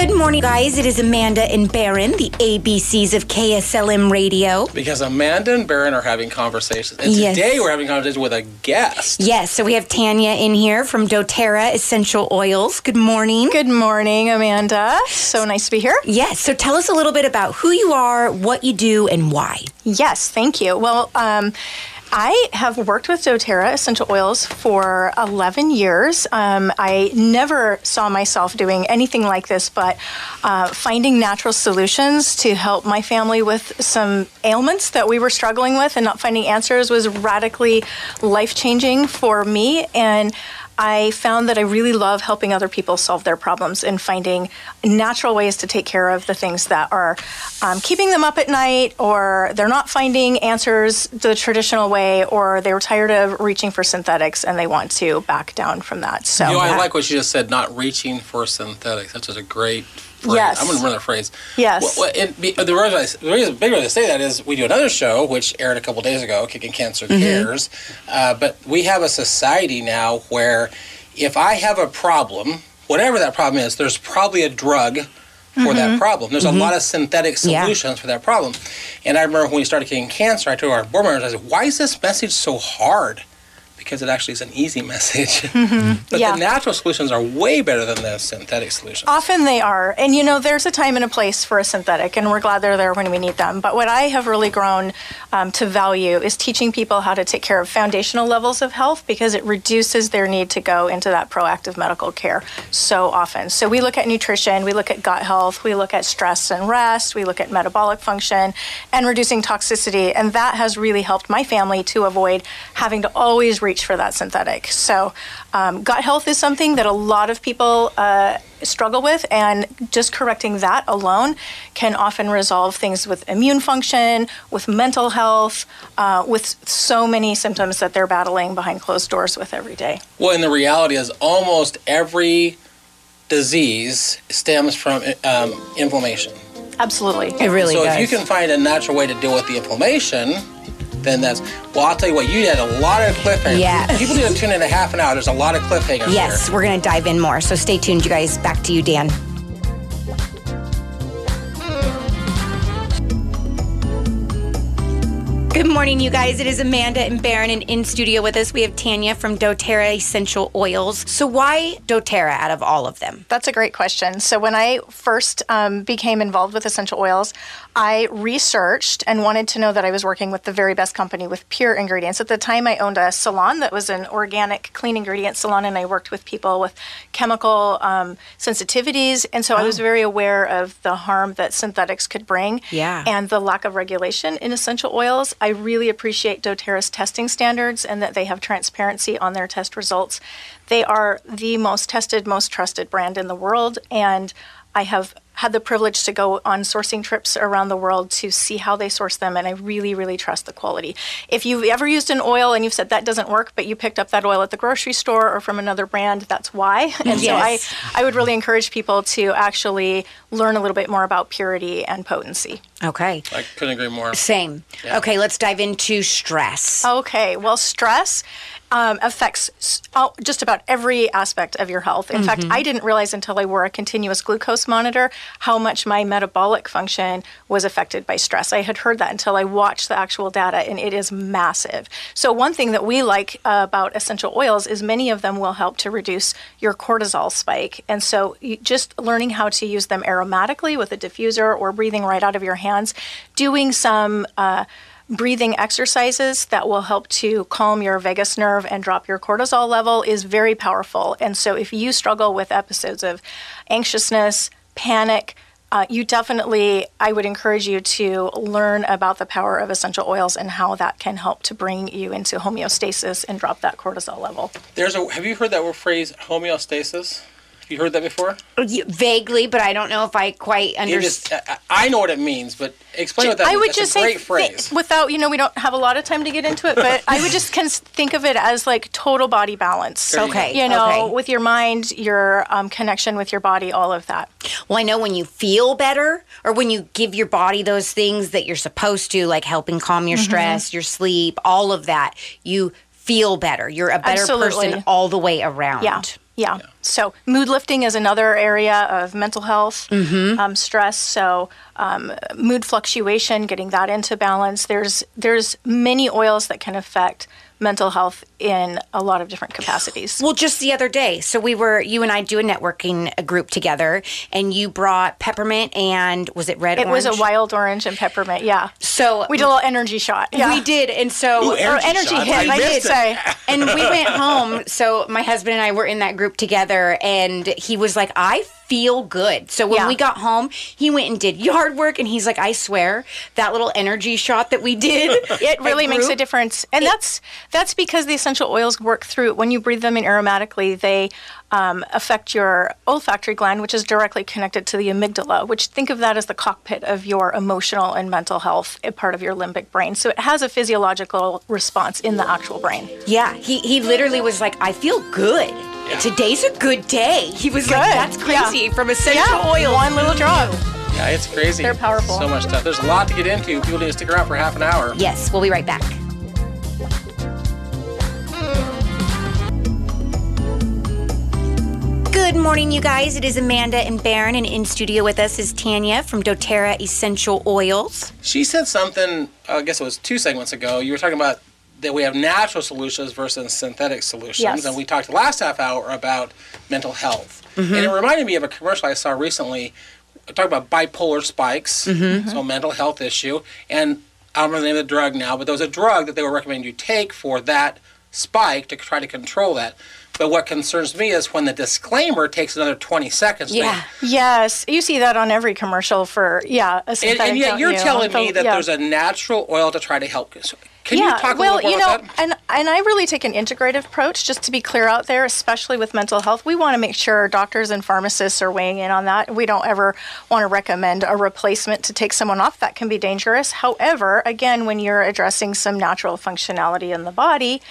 Good morning, guys. It is Amanda and Baron, the ABCs of KSLM Radio. Because Amanda and Baron are having conversations. And Yes. today we're having conversations with a guest. Yes, so we have Tanya in here from doTERRA Essential Oils. Good morning. Good morning, Amanda. So nice to be here. Yes, so tell us a little bit about who you are, what you do, and why. Yes, thank you. Well, um, I have worked with doTERRA essential oils for 11 years. Um, I never saw myself doing anything like this, but uh, finding natural solutions to help my family with some ailments that we were struggling with and not finding answers was radically life changing for me. And I found that I really love helping other people solve their problems and finding natural ways to take care of the things that are um, keeping them up at night, or they're not finding answers the traditional way, or they were tired of reaching for synthetics and they want to back down from that. So, You know, I like what you just said, not reaching for synthetics. That's just a great phrase. Yes. I'm going to run that phrase. Yes. Well, and be, the, reason I, the reason, big reason I say that is we do another show, which aired a couple days ago, Kicking Cancer Mm-hmm. Cares. Uh, but we have a society now where if I have a problem, whatever that problem is, there's probably a drug for Mm-hmm. that problem. There's a lot of synthetic Yeah. solutions for that problem. And I remember when we started Kicking Cancer, I told our board members, I said, why is this message so hard? Because it actually is an easy message. but Mm-hmm. Yeah. the natural solutions are way better than the synthetic solutions. Often they are. And you know, there's a time and a place for a synthetic, and we're glad they're there when we need them. But what I have really grown um, to value is teaching people how to take care of foundational levels of health because it reduces their need to go into that proactive medical care so often. So we look at nutrition, we look at gut health, we look at stress and rest, we look at metabolic function and reducing toxicity. And that has really helped my family to avoid having to always reach for that synthetic. So um, gut health is something that a lot of people uh, struggle with, and just correcting that alone can often resolve things with immune function, with mental health, uh, with so many symptoms that they're battling behind closed doors with every day. Well, and the reality is almost every disease stems from um, inflammation. Absolutely. It really does. so does. if you can find a natural way to deal with the inflammation, then that's well. I'll tell you what. You had a lot of cliffhangers. Yeah. People need to tune in a half an hour. There's a lot of cliffhangers. yes, here. we're going to dive in more. So stay tuned, you guys. Back to you, Dan. Good morning, you guys. It is Amanda and Baron, and in studio with us we have Tanya from doTERRA Essential Oils. So, why doTERRA out of all of them? That's a great question. So, when I first um, became involved with essential oils, I researched and wanted to know that I was working with the very best company with pure ingredients. At the time, I owned a salon that was an organic, clean ingredient salon, and I worked with people with chemical um, sensitivities. And so, I was very aware of the harm that synthetics could bring Yeah. and the lack of regulation in essential oils. I really appreciate doTERRA's testing standards and that they have transparency on their test results. They are the most tested, most trusted brand in the world, and I have had the privilege to go on sourcing trips around the world to see how they source them, and I really, really trust the quality. If you've ever used an oil and you've said that doesn't work, but you picked up that oil at the grocery store or from another brand, that's why. And Yes. so I, I would really encourage people to actually learn a little bit more about purity and potency. Okay. I couldn't agree more. Same. Yeah. Okay, let's dive into stress. Okay, well, stress um, affects all, just about every aspect of your health. In fact, I didn't realize until I wore a continuous glucose monitor how much my metabolic function was affected by stress. I had heard that until I watched the actual data, and it is massive. So, one thing that we like uh, about essential oils is many of them will help to reduce your cortisol spike. And so, you, just learning how to use them aromatically with a diffuser or breathing right out of your hands, doing some uh, breathing exercises that will help to calm your vagus nerve and drop your cortisol level is very powerful. And so, if you struggle with episodes of anxiousness, panic, uh, you definitely, I would encourage you to learn about the power of essential oils and how that can help to bring you into homeostasis and drop that cortisol level. There's a. Have you heard that word phrase homeostasis? Have you heard that before? Vaguely, but I don't know if I quite understand. I, I know what it means, but explain what that I would That's just a say, great thi- phrase. without, you know, we don't have a lot of time to get into it, but I would just cons- think of it as like total body balance. There you go. Okay. You know, okay. with your mind, your um, connection with your body, all of that. Well, I know when you feel better or when you give your body those things that you're supposed to, like helping calm Mm-hmm. your stress, your sleep, all of that, you feel better. You're a better Absolutely. person all the way around. Yeah. Yeah. So mood lifting is another area of mental health, um, stress. So um, mood fluctuation, getting that into balance. There's there's many oils that can affect mental health in a lot of different capacities. Well, just the other day, so we were you and I do a networking a group together, and you brought peppermint and was it red? it was a wild orange and peppermint. Yeah. So We did a little energy shot. Yeah. We did, and so Ooh, energy energy hit, I I did say. and we went home. So my husband and I were in that group together, and he was like, "I feel good." So when Yeah. we got home, he went and did yard work, and he's like, "I swear that little energy shot that we did, it really makes a difference and that's that's because the essential oils work through when you breathe them in aromatically they um, affect your olfactory gland which is directly connected to the amygdala which think of that as the cockpit of your emotional and mental health a part of your limbic brain so it has a physiological response in the actual brain Yeah, he he literally was like, "I feel good." Today's a good day. He was like, "That's crazy." Yeah. From essential yeah oil, one little drop Yeah, it's crazy. They're powerful. So much stuff. There's a lot to get into. People need to stick around for half an hour. Yes, we'll be right back. Good morning, you guys. It is Amanda and Baron, and in studio with us is Tanya from doTERRA Essential Oils. She said something, uh, I guess it was two segments ago. You were talking about that we have natural solutions versus synthetic solutions. Yes. And we talked the last half hour about mental health. Mm-hmm. And it reminded me of a commercial I saw recently talking about bipolar spikes, Mm-hmm. so mental health issue. And I don't remember the name of the drug now, but there was a drug that they were recommending you take for that spike to try to control that. But what concerns me is when the disclaimer takes another 20 seconds. to- Yeah. yes you see that on every commercial for yeah a And, synthetic, and yet you're you? telling me that yeah. there's a natural oil to try to help. Can yeah, you talk a well, you know, and and I really take an integrative approach. Just to be clear out there, especially with mental health, we want to make sure doctors and pharmacists are weighing in on that. We don't ever want to recommend a replacement to take someone off. That can be dangerous. However, again, when you're addressing some natural functionality in the body,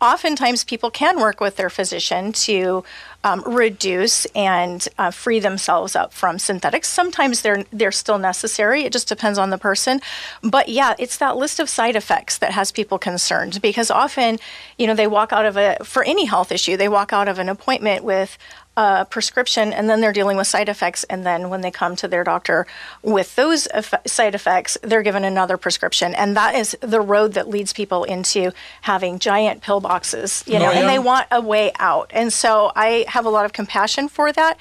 oftentimes people can work with their physician to um, reduce and uh, free themselves up from synthetics. Sometimes they're they're still necessary. It just depends on the person. But yeah, it's that list of side effects that has people concerned because often, you know, they walk out of a for any health issue, they walk out of an appointment with a prescription and then they're dealing with side effects and then when they come to their doctor with those eff- side effects they're given another prescription. And that is the road that leads people into having giant pill boxes you know Oh, yeah. and they want a way out. And so i have a lot of compassion for that.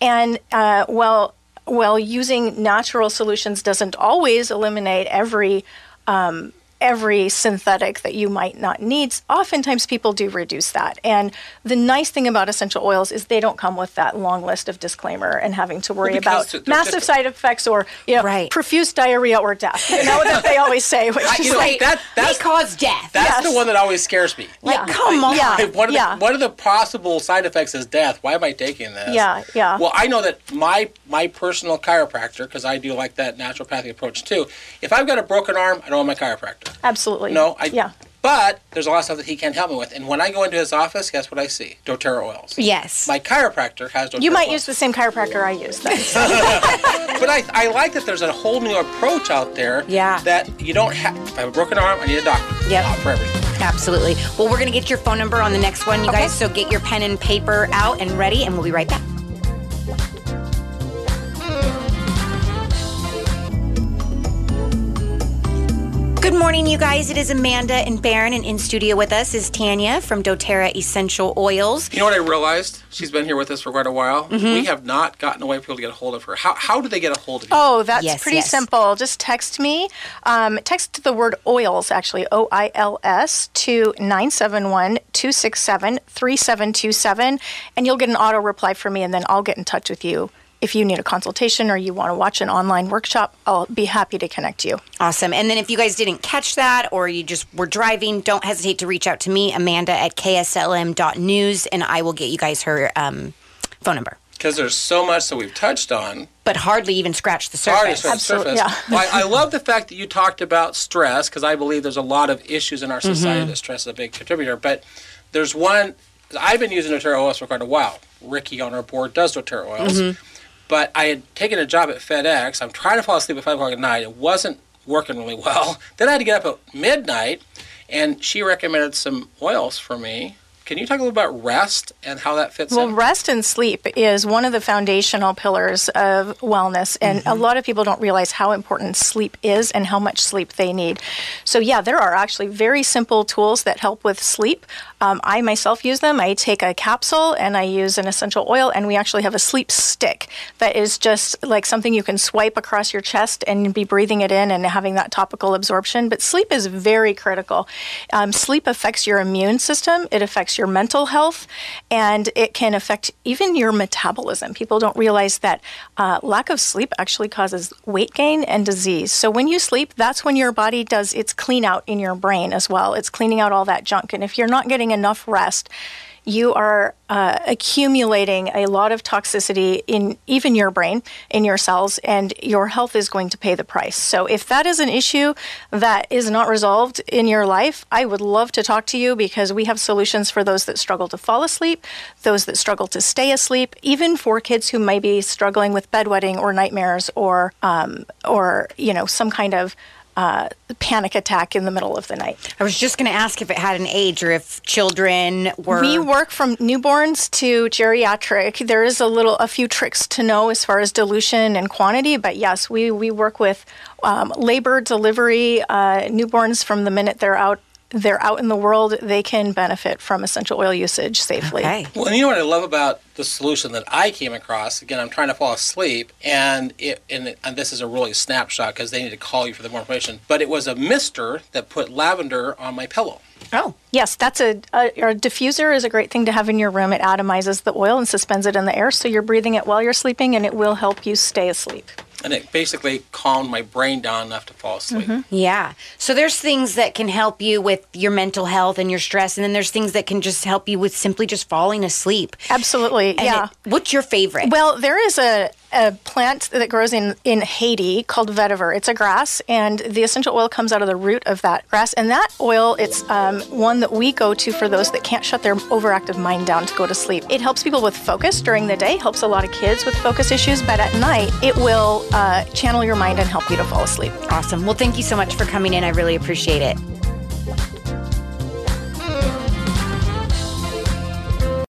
And uh, well well using natural solutions doesn't always eliminate every um, every synthetic that you might not need. Oftentimes, people do reduce that. And the nice thing about essential oils is they don't come with that long list of disclaimer and having to worry Well, about massive just- side effects or you know Right. profuse diarrhea or death. You know that they always say, which I- is know, like, that, that's, they cause death. that's yes. the one that always scares me. like, yeah. come on. Yeah. One of, yeah. the, one of the possible side effects is death. Why am I taking this? Yeah, yeah. Well, I know that my my personal chiropractor, because I do like that naturopathic approach too. If I've got a broken arm, I don't want my chiropractor. Absolutely. No, I. yeah. But there's a lot of stuff that he can't help me with. And when I go into his office, guess what I see? DoTerra oils. Yes. My chiropractor has DoTerra You might oils. use the same chiropractor I use then. But I, I like that there's a whole new approach out there. Yeah. That you don't have. If I have a broken arm, I need a doctor. Yep. Not for everything. Absolutely. Well, we're going to get your phone number on the next one, you Okay. guys. So get your pen and paper out and ready, and we'll be right back. Morning, you guys. It is Amanda and Baron, and in studio with us is Tanya from doTERRA Essential Oils. You know what I realized? She's been here with us for quite a while. Mm-hmm. We have not gotten a way for people to get a hold of her. How, how do they get a hold of you? Oh, that's Yes, pretty yes. simple. Just text me. Um, text the word oils, actually, O I L S, to 971 267 3727, and you'll get an auto reply from me, and then I'll get in touch with you. If you need a consultation or you want to watch an online workshop, I'll be happy to connect you. Awesome. And then if you guys didn't catch that or you just were driving, don't hesitate to reach out to me, Amanda at kslm.news, and I will get you guys her um, phone number. Because there's so much that we've touched on. But hardly even scratched the Sorry to surface. the Absolutely, surface. yeah. Well, I, I love the fact that you talked about stress because I believe there's a lot of issues in our Mm-hmm. society that stress is a big contributor. But there's one. I've been using doTERRA oils for quite a while. Ricky on our board does doTERRA oils. Mm-hmm. But I had taken a job at FedEx. I'm trying to fall asleep at 5 o'clock at night. It wasn't working really well. Then I had to get up at midnight, and she recommended some oils for me Can you talk a little about rest and how that fits Well, in? Well, rest and sleep is one of the foundational pillars of wellness, and a lot of people don't realize how important sleep is and how much sleep they need. So, yeah, there are actually very simple tools that help with sleep. Um, I myself use them. I take a capsule and I use an essential oil, and we actually have a sleep stick that is just like something you can swipe across your chest and be breathing it in and having that topical absorption. But sleep is very critical. Um, sleep affects your immune system, it affects your mental health, and it can affect even your metabolism. People don't realize that uh, lack of sleep actually causes weight gain and disease. So when you sleep, that's when your body does its clean out in your brain as well. It's cleaning out all that junk. And if you're not getting enough rest, you are uh, accumulating a lot of toxicity in even your brain, in your cells, and your health is going to pay the price. So, if that is an issue that is not resolved in your life, I would love to talk to you because we have solutions for those that struggle to fall asleep, those that struggle to stay asleep, even for kids who may be struggling with bedwetting or nightmares or, um, or you know, some kind of uh, panic attack in the middle of the night. I was just going to ask if it had an age or if children were. We work from newborns to geriatric. There is a little, a few tricks to know as far as dilution and quantity, but yes, we we work with um, labor, delivery, uh, newborns from the minute they're out. They're out in the world. They can benefit from essential oil usage safely. Okay. Well, and you know what I love about the solution that I came across? Again, I'm trying to fall asleep, and it, and, it, and this is a really snapshot because they need to call you for the more information. But it was a mister that put lavender on my pillow. Oh. Yes, that's a, a, a diffuser is a great thing to have in your room. It atomizes the oil and suspends it in the air, so you're breathing it while you're sleeping, and it will help you stay asleep. And it basically calmed my brain down enough to fall asleep. Mm-hmm. Yeah. So there's things that can help you with your mental health and your stress, and then there's things that can just help you with simply just falling asleep. Absolutely, And yeah. it- what's your favorite? Well, there is a, a plant that grows in, in Haiti called vetiver. It's a grass, and the essential oil comes out of the root of that grass. And that oil, it's um, one that we go to for those that can't shut their overactive mind down to go to sleep. It helps people with focus during the day, helps a lot of kids with focus issues, but at night, it will uh, channel your mind and help you to fall asleep. awesome. Well, thank you so much for coming in. I really appreciate it.